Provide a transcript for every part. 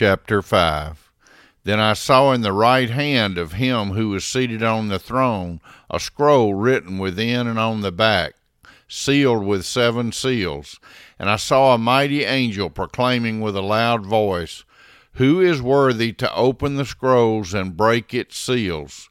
Chapter 5 Then I saw in the right hand of him who was seated on the throne a scroll written within and on the back, sealed with seven seals. And I saw a mighty angel proclaiming with a loud voice, Who is worthy to open the scrolls and break its seals?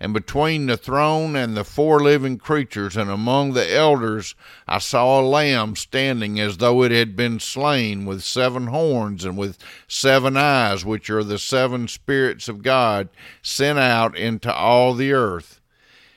and between the throne and the four living creatures and among the elders I saw a lamb standing as though it had been slain with seven horns and with seven eyes which are the seven spirits of God sent out into all the earth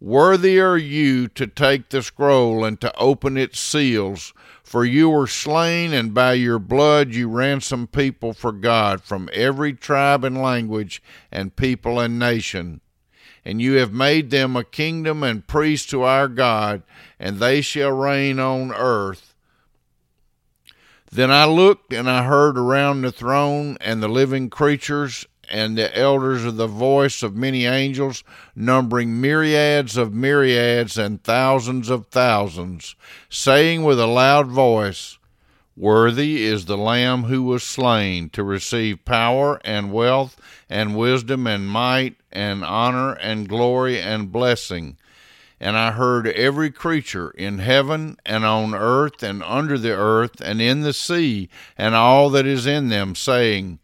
Worthy are you to take the scroll and to open its seals, for you were slain, and by your blood you ransomed people for God from every tribe and language and people and nation. And you have made them a kingdom and priests to our God, and they shall reign on earth. Then I looked, and I heard around the throne and the living creatures and the elders of the voice of many angels, numbering myriads of myriads and thousands of thousands, saying with a loud voice, Worthy is the Lamb who was slain to receive power and wealth and wisdom and might and honor and glory and blessing. And I heard every creature in heaven and on earth and under the earth and in the sea and all that is in them saying,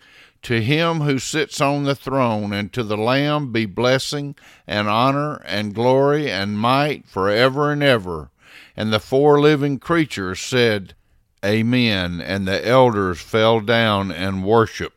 to him who sits on the throne and to the Lamb be blessing and honor and glory and might forever and ever. And the four living creatures said, Amen. And the elders fell down and worshiped.